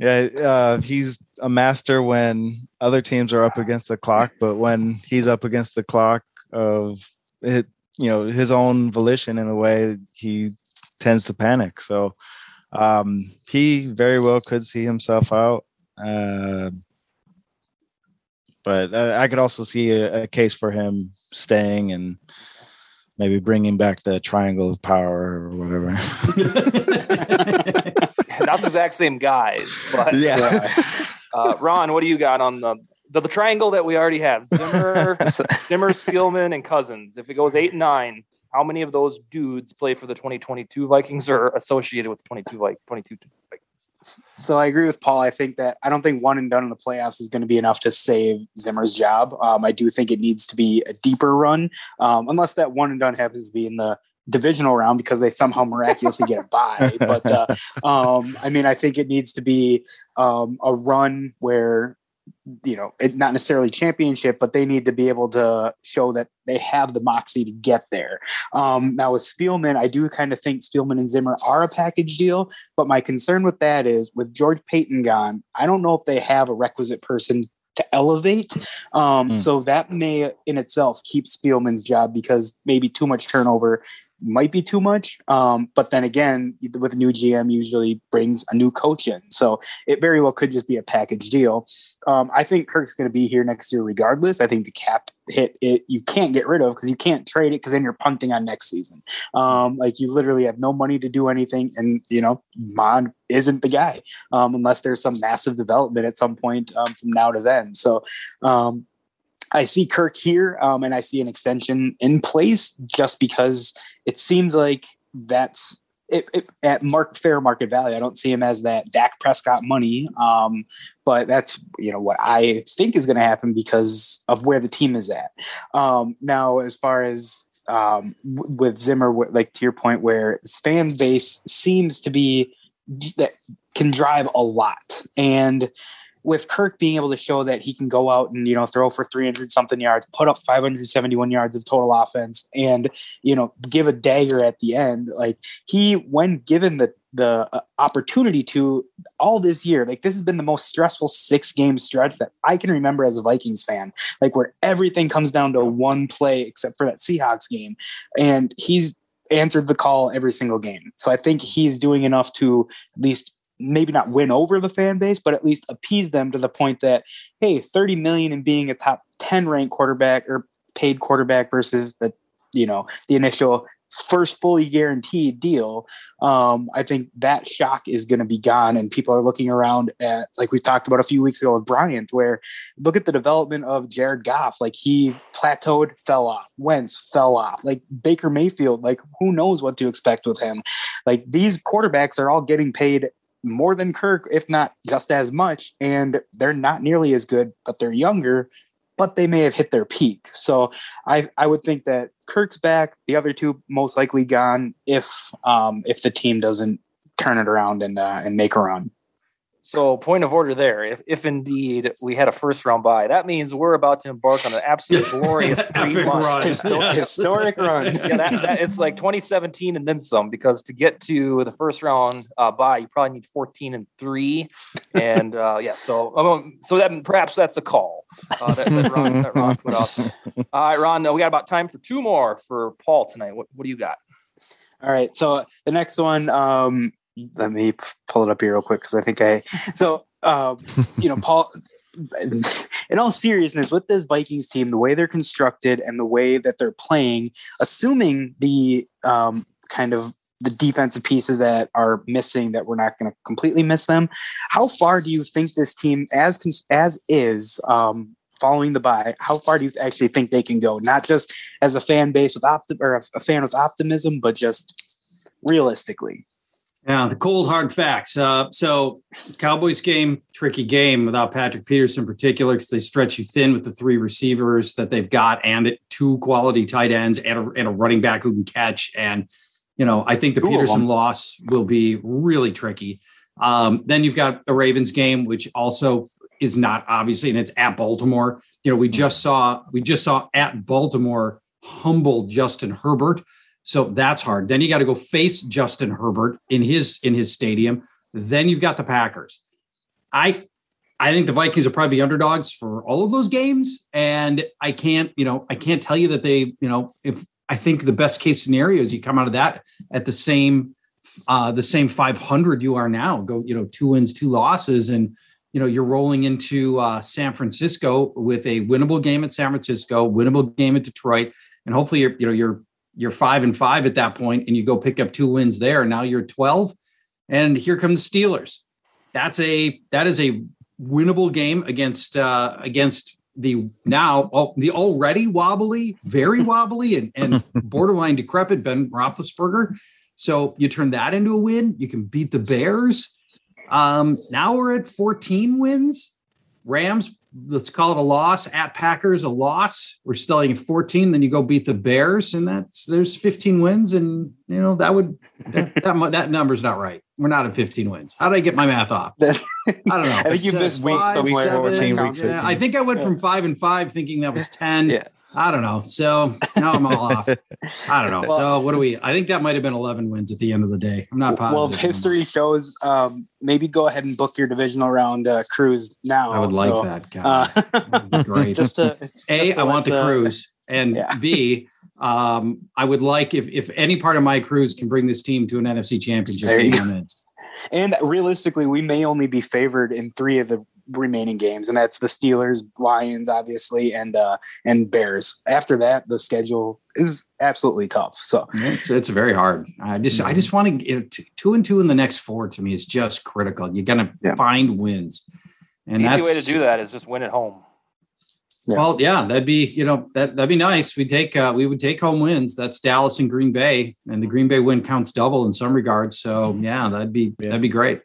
Yeah, uh, he's a master when other teams are up against the clock, but when he's up against the clock of it, you know, his own volition in a way, he tends to panic. So um, he very well could see himself out. Uh, but I, I could also see a, a case for him staying and maybe bringing back the triangle of power or whatever. Not the exact same guys, but yeah. uh, Ron, what do you got on the, the the triangle that we already have? Zimmer, Zimmer, Spielman, and Cousins. If it goes eight and nine, how many of those dudes play for the 2022 Vikings or associated with 22 like 22 Vikings? So I agree with Paul. I think that I don't think one and done in the playoffs is going to be enough to save Zimmer's job. Um, I do think it needs to be a deeper run, um, unless that one and done happens to be in the divisional round because they somehow miraculously get a bye. But uh, um, I mean, I think it needs to be um, a run where you know, it's not necessarily championship, but they need to be able to show that they have the moxie to get there. Um, now with Spielman, I do kind of think Spielman and Zimmer are a package deal, but my concern with that is with George Paton gone, I don't know if they have a requisite person to elevate. Um, Hmm. So that may in itself keep Spielman's job because maybe too much turnover might be too much. Um, but then again, with a new GM, usually brings a new coach in. So it very well could just be a package deal. Um, I think Kirk's going to be here next year regardless. I think the cap hit it you can't get rid of because you can't trade it because then you're punting on next season. Um, like you literally have no money to do anything, and you know Mond isn't the guy um, unless there's some massive development at some point um, from now to then. So. Um, I see Kirk here, um, and I see an extension in place just because it seems like that's it, it, at mark fair market value. I don't see him as that Dak Prescott money, um, but that's you know what I think is going to happen because of where the team is at. Um, now, as far as um, w- with Zimmer, wh- like to your point, where his fan base seems to be that can drive a lot, and with Kirk being able to show that he can go out and you know throw for 300 something yards, put up 571 yards of total offense, and you know give a dagger at the end. Like he, when given the the uh, opportunity to all this year, like this has been the most stressful six game stretch that I can remember as a Vikings fan. Like where everything comes down to one play except for that Seahawks game, and he's answered the call every single game. So I think he's doing enough to at least maybe not win over the fan base, but at least appease them to the point that, hey, 30 million in being a top 10 ranked quarterback or paid quarterback versus the, you know, the initial first fully guaranteed deal. Um, I think that shock is going to be gone. And people are looking around at, like we talked about a few weeks ago with Bryant, where look at the development of Jared Goff. Like he plateaued, fell off. Wentz fell off. Like Baker Mayfield, like who knows what to expect with him. Like these quarterbacks are all getting paid more than Kirk, if not just as much. And they're not nearly as good, but they're younger, but they may have hit their peak. So I, I would think that Kirk's back, the other two most likely gone if um, if the team doesn't turn it around and uh, and make a run. So, point of order there. If, if indeed we had a first round bye, that means we're about to embark on an absolute glorious three Epic months. run. Histo- historic run. yeah, that, that, it's like 2017 and then some because to get to the first round uh, bye, you probably need 14 and three, and uh, yeah, so um, so that perhaps that's a call uh, that, that, Ron, that Ron put out. All right, Ron, uh, we got about time for two more for Paul tonight. What, what do you got? All right. So the next one, um, let me pull it up here real quick because I think I. So, um, you know, Paul. In all seriousness, with this Vikings team, the way they're constructed and the way that they're playing, assuming the um, kind of the defensive pieces that are missing, that we're not going to completely miss them. How far do you think this team, as as is, um, following the bye, how far do you actually think they can go? Not just as a fan base with optim or a fan with optimism, but just realistically. Yeah, the cold hard facts. Uh, so Cowboys game, tricky game without Patrick Peterson in particular because they stretch you thin with the three receivers that they've got and two quality tight ends and a, and a running back who can catch. And you know, I think the of Peterson loss will be really tricky. Um, then you've got the Ravens game, which also is not obviously, and it's at Baltimore. You know, we just saw we just saw at Baltimore humble Justin Herbert. So that's hard. Then you got to go face Justin Herbert in his in his stadium. Then you've got the Packers. I I think the Vikings are probably underdogs for all of those games. And I can't, you know, I can't tell you that they, you know, if I think the best case scenario is you come out of that at the same uh the same 500 you are now. Go, you know, two wins, two losses and you know, you're rolling into uh, San Francisco with a winnable game at San Francisco, winnable game at Detroit, and hopefully you're, you know, you're you're five and five at that point, and you go pick up two wins there. Now you're 12, and here come the Steelers. That's a that is a winnable game against uh, against the now oh, the already wobbly, very wobbly, and, and borderline decrepit Ben Roethlisberger. So you turn that into a win. You can beat the Bears. Um, now we're at 14 wins. Rams, let's call it a loss. At Packers, a loss. We're still at 14. Then you go beat the Bears, and that's there's 15 wins, and you know that would that that, mu- that number's not right. We're not at 15 wins. How did I get my math off? I don't know. I think you missed weeks five, somewhere. seven, Week 14, yeah, I think I went from five and five, thinking that was 10. Yeah. I don't know. So now I'm all off. I don't know. Well- so what do we? I think that might have been 11 wins at the end of the day. I'm not positive. Well, if history shows, um, maybe go ahead and book your divisional round uh, cruise now. I would like So, that. God, Uh, That'd be great. just to, A, just to I want let the cruise, and Yeah. B, um, I would like if if any part of my cruise can bring this team to an NFC championship There you go. And realistically, we may only be favored in three of the remaining games, and that's the Steelers, Lions, obviously, and uh, and Bears. After that, the schedule is absolutely tough. So It's it's very hard. I just I just want to get two and two in the next four. To me is just critical. You're gonna Yeah. find wins, and the easy that's way to do that is just win at home. Yeah. Well, yeah, that'd be you know that that'd be nice. We take uh, we would take home wins. That's Dallas and Green Bay, and the Green Bay win counts double in some regards. So yeah, that'd be that'd be great.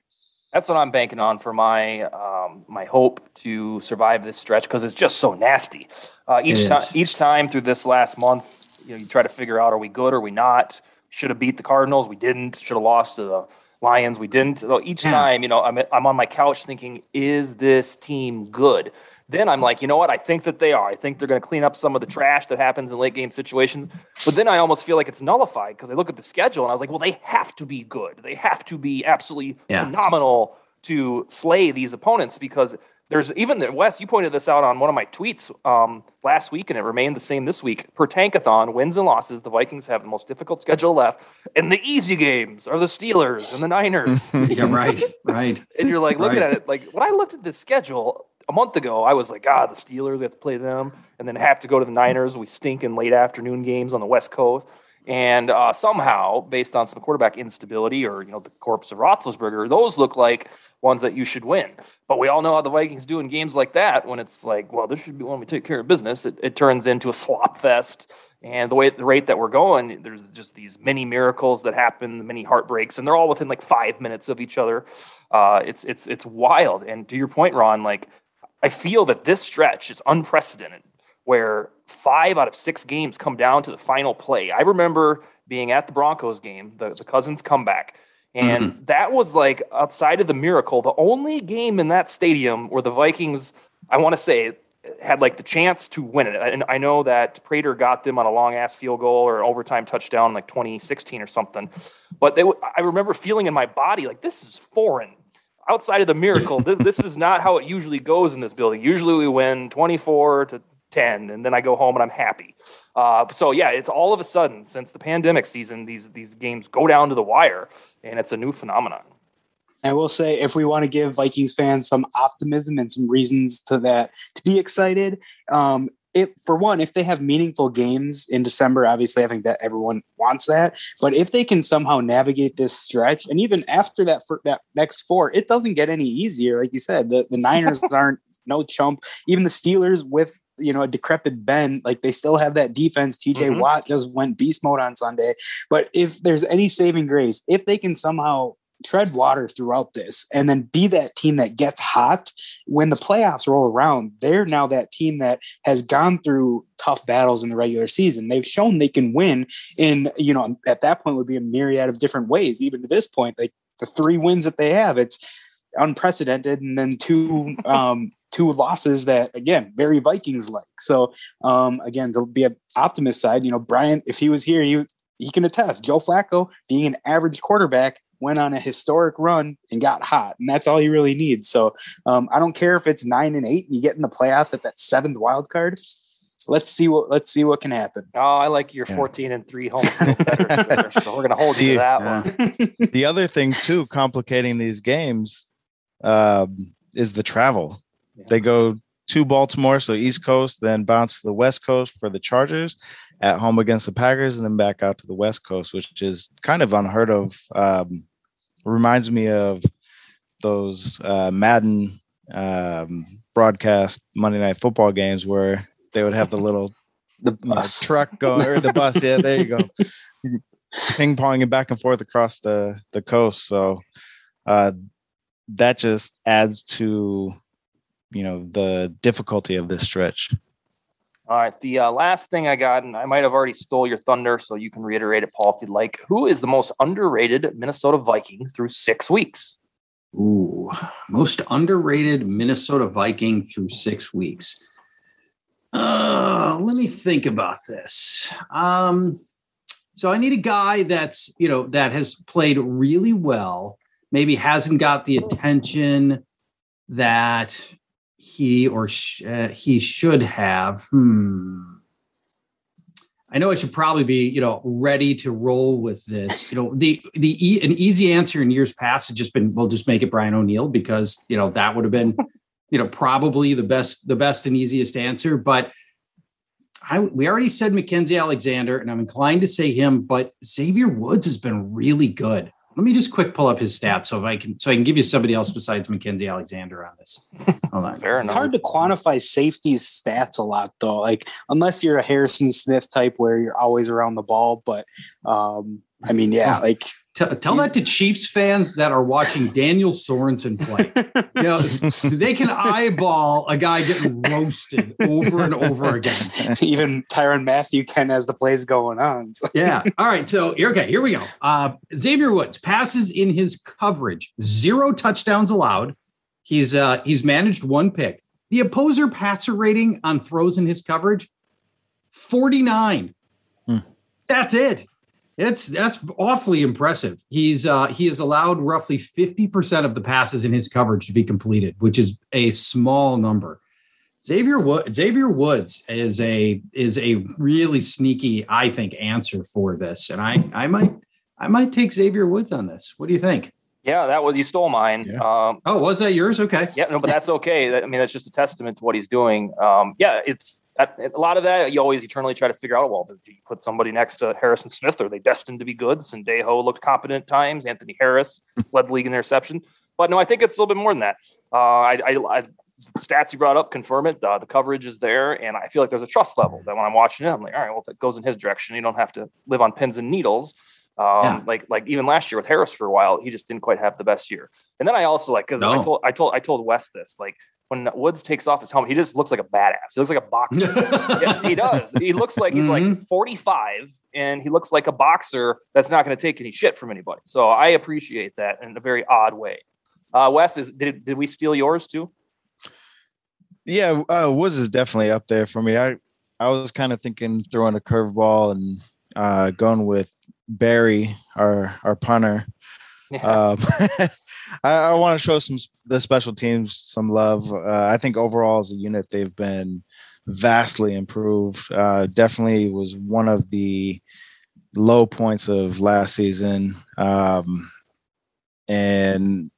That's what I'm banking on for my um, my hope to survive this stretch because it's just so nasty. Uh, each time, each time through this last month, you know, you try to figure out: are we good? Or are we not? Should have beat the Cardinals, we didn't. Should have lost to the Lions, we didn't. So each time, you know, I'm I'm on my couch thinking: is this team good? Then I'm like, you know what? I think that they are. I think they're going to clean up some of the trash that happens in late game situations. But then I almost feel like it's nullified because I look at the schedule and I was like, well, they have to be good. They have to be absolutely Yeah. phenomenal to slay these opponents because there's even the West. You pointed this out on one of my tweets um, last week, and it remained the same this week. Per tankathon, wins and losses, the Vikings have the most difficult schedule left, and the easy games are the Steelers and the Niners. Yeah, right, right. and you're like looking Right. at it like when I looked at this schedule a month ago, I was like, ah, the Steelers, we have to play them, and then have to go to the Niners. We stink in late afternoon games on the West Coast. And uh, somehow, based on some quarterback instability or you know the corpse of Roethlisberger, those look like ones that you should win. But we all know how the Vikings do in games like that. When it's like, well, this should be when we take care of business, it, it turns into a slop fest. And the way the rate that we're going, there's just these many miracles that happen, many heartbreaks, and they're all within like five minutes of each other. Uh, it's it's it's wild. And to your point, Ron, like I feel that this stretch is unprecedented, where five out of six games come down to the final play. I remember being at the Broncos game, the, the Cousins comeback, And Mm-hmm. that was like outside of the miracle, the only game in that stadium where the Vikings, I want to say, had like the chance to win it. And I know that Prater got them on a long ass field goal or overtime touchdown, like 2016 or something. But they, I remember feeling in my body like this is foreign. Outside of the miracle, this, this is not how it usually goes in this building. Usually we win 24 to 10, and then I go home and I'm happy. Uh, so yeah, it's all of a sudden since the pandemic season, these these games go down to the wire, and it's a new phenomenon. I will say, if we want to give Vikings fans some optimism and some reasons to that to be excited, um, if for one, if they have meaningful games in December, obviously I think that everyone wants that. But if they can somehow navigate this stretch, and even after that for that next four, it doesn't get any easier. Like you said, the, the Niners aren't no chump. Even the Steelers with you know a decrepit Ben, like they still have that defense. TJ Mhm. Watt just went beast mode on Sunday. But if there's any saving grace, if they can somehow tread water throughout this and then be that team that gets hot. When the playoffs roll around they're now that team that has gone through tough battles in the regular season. They've shown they can win in you know at that point would be a myriad of different ways. Even to this point like the three wins that they have it's unprecedented and then two um two losses that again very vikings like so um again to be an optimist side you know brian if he was here he he can attest joe flacco being an average quarterback went on a historic run and got hot and that's all you really need. So um i don't care if it's nine and eight and you get in the playoffs at that seventh wild card. Let's see what let's see what can happen. Oh, I like your Yeah. 14 and three home better, so we're gonna hold you to that one. the other thing too complicating these games um, is the travel. They go to baltimore so east coast then bounce to the west coast for the chargers at home against the packers and then back out to the west coast which is kind of unheard of um, reminds me of those uh, madden um, broadcast monday night football games where they would have the little the you know, bus. truck going or the bus. Yeah, there you go. Ping ponging back and forth across the the coast. So uh, that just adds to you know the difficulty of this stretch. All right, the uh, last thing I got, and I might have already stole your thunder, so you can reiterate it, Paul, if you'd like. Who is the most underrated Minnesota Viking through six weeks? Ooh, most underrated Minnesota Viking through six weeks. Uh, let me think about this. Um, so I need a guy that's you know that has played really well. Maybe hasn't got the attention that he or sh- uh, he should have. Hmm. I know I should probably be, you know, ready to roll with this. You know, the the e- an easy answer in years past has just been, we'll just make it Brian O'Neill because you know that would have been, you know, probably the best the best and easiest answer. But I we already said Mackensie Alexander, and I'm inclined to say him, but Xavier Woods has been really good. Let me just quick pull up his stats so if I can so I can give you somebody else besides Mackensie Alexander on this. Hold on. Fair It's enough. hard to quantify safety's stats a lot though. Like unless you're a Harrison Smith type where you're always around the ball. But um, I mean, yeah, like Tell, tell that to Chiefs fans that are watching Daniel Sorensen play. You know, they can eyeball a guy getting roasted over and over again. even Tyrann Mathieu can as the plays going on. So Yeah. All right. So okay, here we go. Uh, Xavier Woods passes in his coverage, zero touchdowns allowed. He's uh, he's managed one pick. The opposer passer rating on throws in his coverage, 49. Hmm. That's it. It's that's awfully impressive. He's uh, he has allowed roughly 50% of the passes in his coverage to be completed, which is a small number. Xavier Wood, Xavier Woods is a is a really sneaky, I think, answer for this, and I I might I might take Xavier Woods on this. What do you think? Yeah, that was you stole mine. Yeah. Um, Oh, was that yours? Okay. yeah, no, but that's okay. I mean, that's just a testament to what he's doing. Um, yeah, it's that, a lot of that. You always eternally try to figure out. Well, do you put somebody next to Harrison Smith? Are they destined to be good? Sendejo looked competent at times. Anthony Harris led the league in interception. But no, I think it's a little bit more than that. Uh, I, I, I stats you brought up confirm it. Uh, the coverage is there, and I feel like there's a trust level that when I'm watching it, I'm like, all right, well, if it goes in his direction, you don't have to live on pins and needles. Um, Yeah. like like even last year with Harris for a while, he just didn't quite have the best year. And then I also like because I told I told I told Wes this like when Woods takes off his helmet, he just looks like a badass. He looks like a boxer. yeah, he does. He looks like he's Mhm. like 45 and he looks like a boxer that's not going to take any shit from anybody. So I appreciate that in a very odd way. Uh, Wes, is did, did we steal yours too? Yeah, uh, Woods is definitely up there for me. I I was kind of thinking throwing a curveball and uh, going with Berry, our our punter. Yeah. Um, I, I want to show some the special teams some love. Uh, I think overall as a unit they've been vastly improved. Uh, definitely was one of the low points of last season, um, and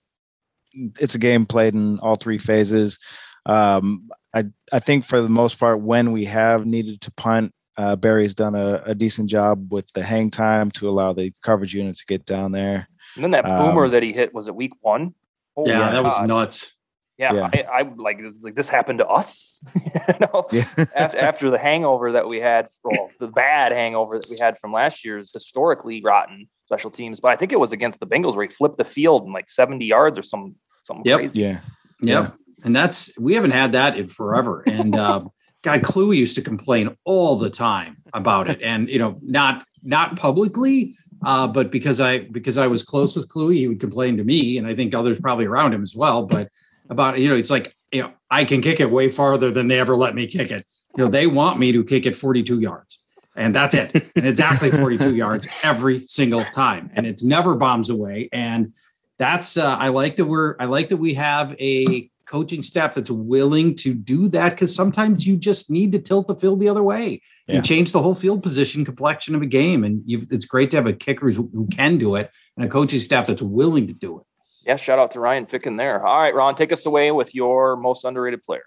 it's a game played in all three phases. Um, I I think for the most part, when we have needed to punt, uh, Berry's done a, a decent job with the hang time to allow the coverage unit to get down there. And then that boomer um, that he hit was it week one? Holy yeah, that was God. nuts. Yeah, Yeah. I, I like like this happened to us. you know, Yeah. after after the hangover that we had, well, the bad hangover that we had from last year's historically rotten special teams. But I think it was against the Bengals where he flipped the field in like seventy yards or some something Yep. crazy. Yeah. Yep. And that's we haven't had that in forever. And uh, God, Kluwe used to complain all the time about it, and you know, not not publicly, uh, but because I because I was close with Kluwe, he would complain to me, and I think others probably around him as well. But about you know, it's like you know, I can kick it way farther than they ever let me kick it. You know, they want me to kick it 42 yards. And that's it. And exactly 42 yards every single time. And it's never bombs away. And that's uh, I like that we're I like that we have a coaching staff that's willing to do that because sometimes you just need to tilt the field the other way Yeah. and change the whole field position complexion of a game. And you've, it's great to have a kicker who can do it and a coaching staff that's willing to do it. Yeah, shout out to Ryan Ficken there. All right, Ron, take us away with your most underrated player.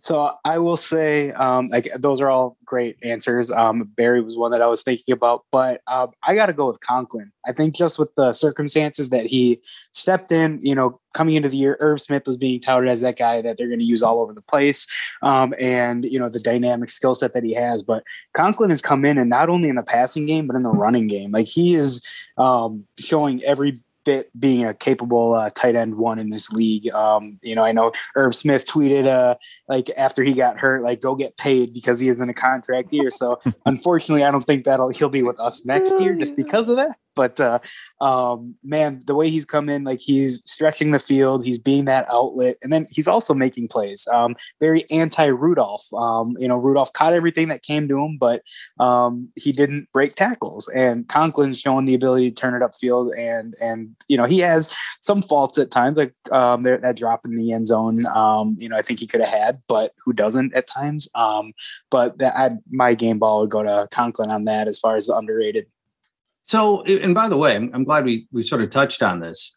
So I will say, um, like those are all great answers. Um, Berry was one that I was thinking about, but um, I got to go with Conklin. I think just with the circumstances that he stepped in, you know, coming into the year, Irv Smith was being touted as that guy that they're going to use all over the place, um, and you know the dynamic skill set that he has. But Conklin has come in and not only in the passing game but in the running game, like he is um, showing every bit being a capable uh, tight end one in this league. Um, you know, I know Irv Smith tweeted uh, like after he got hurt, like go get paid because he is in a contract year. So unfortunately, I don't think that'll he'll be with us next year just because of that. But uh, um, man, the way he's come in, like he's stretching the field, he's being that outlet, and then he's also making plays. Um, very anti Rudolph. Um, you know, Rudolph caught everything that came to him, but um, he didn't break tackles. And Conklin's showing the ability to turn it upfield, and and you know he has some faults at times, like um, there, that drop in the end zone. Um, you know, I think he could have had, but who doesn't at times? But that I, my game ball would go to Conklin on that as far as the underrated. So, and by the way, I'm, I'm glad we we sort of touched on this.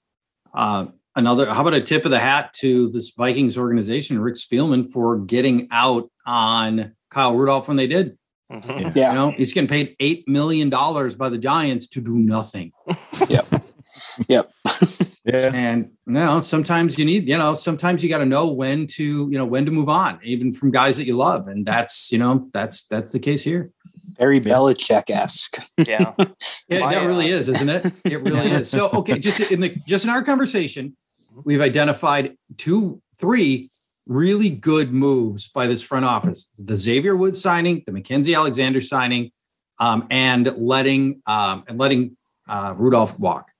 Uh, another, how about a tip of the hat to this Vikings organization, Rick Spielman, for getting out on Kyle Rudolph when they did. Mhm. Yeah. You know, he's getting paid eight million dollars by the Giants to do nothing. Yep. Yep. yeah. And now sometimes you need, you know, sometimes you got to know when to, you know, when to move on, even from guys that you love. And that's, you know, that's that's the case here. Very Belichick esque. Yeah. Yeah, My, that really uh, is, isn't it? It really is. So, okay, just in the just in our conversation, we've identified two, three really good moves by this front office: the Xavier Woods signing, the Mackensie Alexander signing, um, and letting um, and letting uh, Rudolph walk.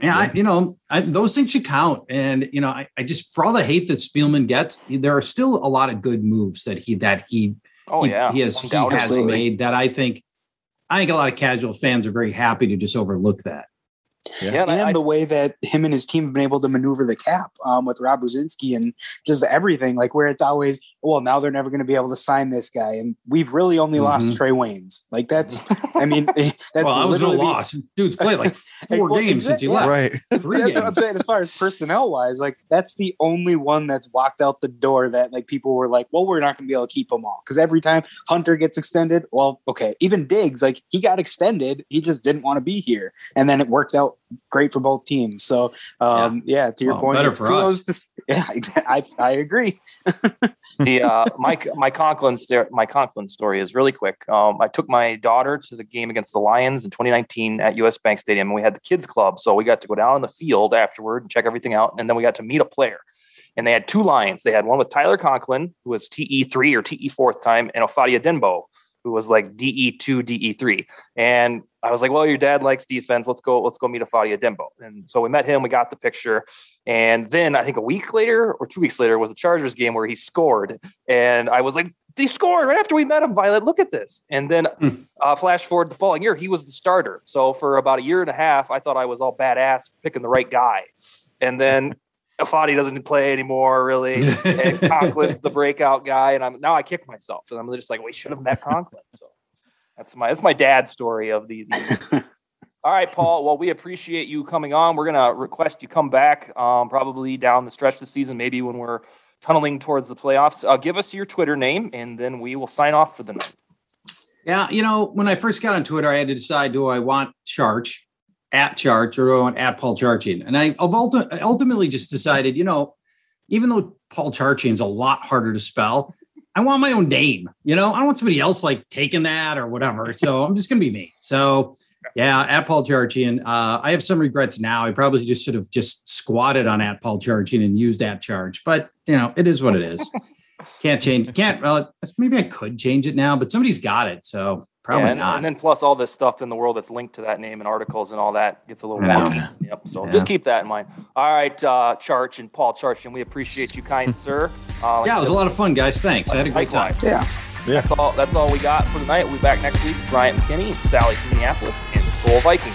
Yeah, I, you know, I, those things should count. And you know, I, I just for all the hate that Spielman gets, there are still a lot of good moves that he that he Oh he, yeah. he has he has made that I think I think a lot of casual fans are very happy to just overlook that. Yeah, and and I- the way that him and his team have been able to maneuver the cap um, with Rob Brzezinski and just everything, like where it's always, well, now they're never going to be able to sign this guy, and we've really only lost Mhm. Trae Waynes. Like that's, I mean, that's well, that was no literally the- loss. Dude's played like four Well, games since he exact- left. Right. Three that's what I'm saying. As far as personnel wise, like that's the only one that's walked out the door that like people were like, well, we're not going to be able to keep them all because every time Hunter gets extended, well, okay, even Diggs, like he got extended, he just didn't want to be here, and then it worked out great for both teams. So, um, yeah, to your Well, point, better for us. to yeah. I I agree. the uh, my my Conklin sto- my Conklin story is really quick. Um, I took my daughter to the game against the Lions in 2019 at US Bank Stadium, and we had the kids club, so we got to go down in the field afterward and check everything out, and then we got to meet a player. and they had two Lions. They had one with Tyler Conklin, who was TE three or TE fourth time, and Ifeadi Odenigbo, who was like DE two, DE three. And I was like, well, your dad likes defense. Let's go. Let's go meet Ifeadi Odenigbo. And so we met him. We got the picture, and then I think a week later or two weeks later was the Chargers game where he scored, and I was like, he scored right after we met him. Violet, look at this. And then uh, flash forward the following year, he was the starter. So for about a year and a half, I thought I was all badass picking the right guy. And then Ifeadi doesn't play anymore, really. And Conklin's the breakout guy, and I'm now I kick myself, and I'm just like, we should have met Conklin. So that's my that's my dad's story of the. the all right, Paul. Well, we appreciate you coming on. We're gonna request you come back, um, probably down the stretch this season, maybe when we're tunneling towards the playoffs. Uh, give us your Twitter name, and then we will sign off for the night. Yeah, you know, when I first got on Twitter, I had to decide: do I want Charch at Charch or do I want at Paul Charchian? And I ultimately just decided, you know, even though Paul Charchian is a lot harder to spell, I want my own name. You know, I don't want somebody else like taking that or whatever. So I'm just gonna be me. So yeah, at Paul Charchian. Uh, I have some regrets now. I probably just should have just squatted on at Paul Charchian and used at Charch, but you know, it is what it is. Can't change. Can't. Well, maybe I could change it now, but somebody's got it, so probably Yeah, and, not. and then plus all this stuff in the world that's linked to that name and articles and all that gets a little I know. wonky. Yep. So Yeah. just keep that in mind. All right, uh, Charch and Paul Charch, and we appreciate you, kind sir. Uh, like yeah, it was said, a lot of fun, guys. Thanks. I had a great time. Likewise. Yeah. That's all. That's all we got for tonight. We'll be back next week. Bryant McKinney, Sally from Minneapolis, and the Skol Vikings.